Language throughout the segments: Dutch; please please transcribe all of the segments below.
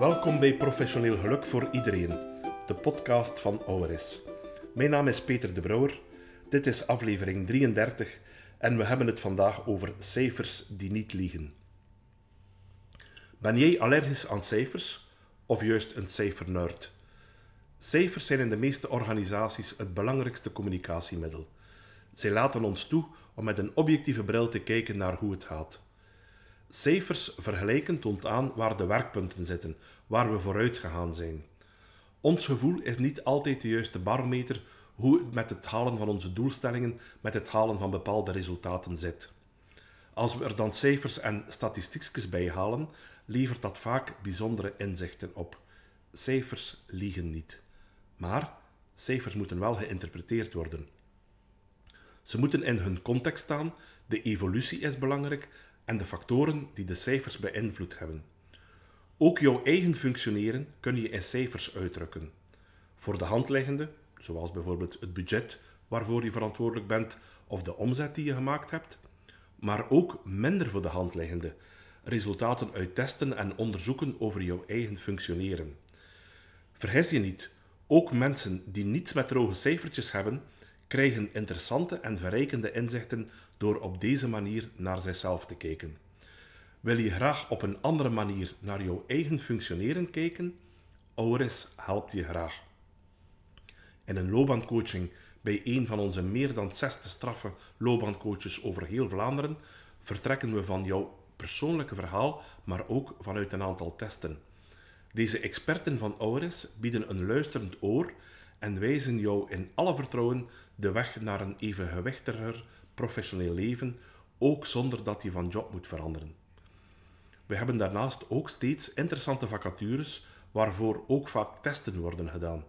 Welkom bij Professioneel Geluk voor Iedereen, de podcast van ORS. Mijn naam is Peter de Brouwer, dit is aflevering 33 en we hebben het vandaag over cijfers die niet liegen. Ben jij allergisch aan cijfers of juist een cijfernerd? Cijfers zijn in de meeste organisaties het belangrijkste communicatiemiddel. Zij laten ons toe om met een objectieve bril te kijken naar hoe het gaat. Cijfers vergelijken toont aan waar de werkpunten zitten, waar we vooruit gegaan zijn. Ons gevoel is niet altijd de juiste barometer hoe het met het halen van onze doelstellingen, met het halen van bepaalde resultaten zit. Als we er dan cijfers en statistiekjes bij halen, levert dat vaak bijzondere inzichten op. Cijfers liegen niet. Maar cijfers moeten wel geïnterpreteerd worden. Ze moeten in hun context staan, de evolutie is belangrijk en de factoren die de cijfers beïnvloed hebben. Ook jouw eigen functioneren kun je in cijfers uitdrukken. Voor de hand liggende, zoals bijvoorbeeld het budget waarvoor je verantwoordelijk bent of de omzet die je gemaakt hebt, maar ook minder voor de hand liggende, resultaten uit testen en onderzoeken over jouw eigen functioneren. Vergis je niet, ook mensen die niets met droge cijfertjes hebben, krijgen interessante en verrijkende inzichten door op deze manier naar zichzelf te kijken. Wil je graag op een andere manier naar jouw eigen functioneren kijken? Auris helpt je graag. In een loopbaancoaching bij een van onze meer dan 60 straffe loopbaancoaches over heel Vlaanderen vertrekken we van jouw persoonlijke verhaal, maar ook vanuit een aantal testen. Deze experten van Auris bieden een luisterend oor en wijzen jou in alle vertrouwen de weg naar een evengewichtiger professioneel leven, ook zonder dat je van job moet veranderen. We hebben daarnaast ook steeds interessante vacatures waarvoor ook vaak testen worden gedaan.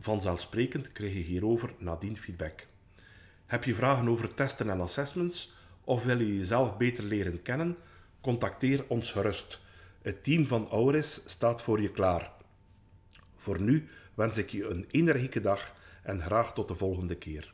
Vanzelfsprekend krijg je hierover nadien feedback. Heb je vragen over testen en assessments of wil je jezelf beter leren kennen? Contacteer ons gerust. Het team van Auris staat voor je klaar. Voor nu wens ik je een energieke dag en graag tot de volgende keer.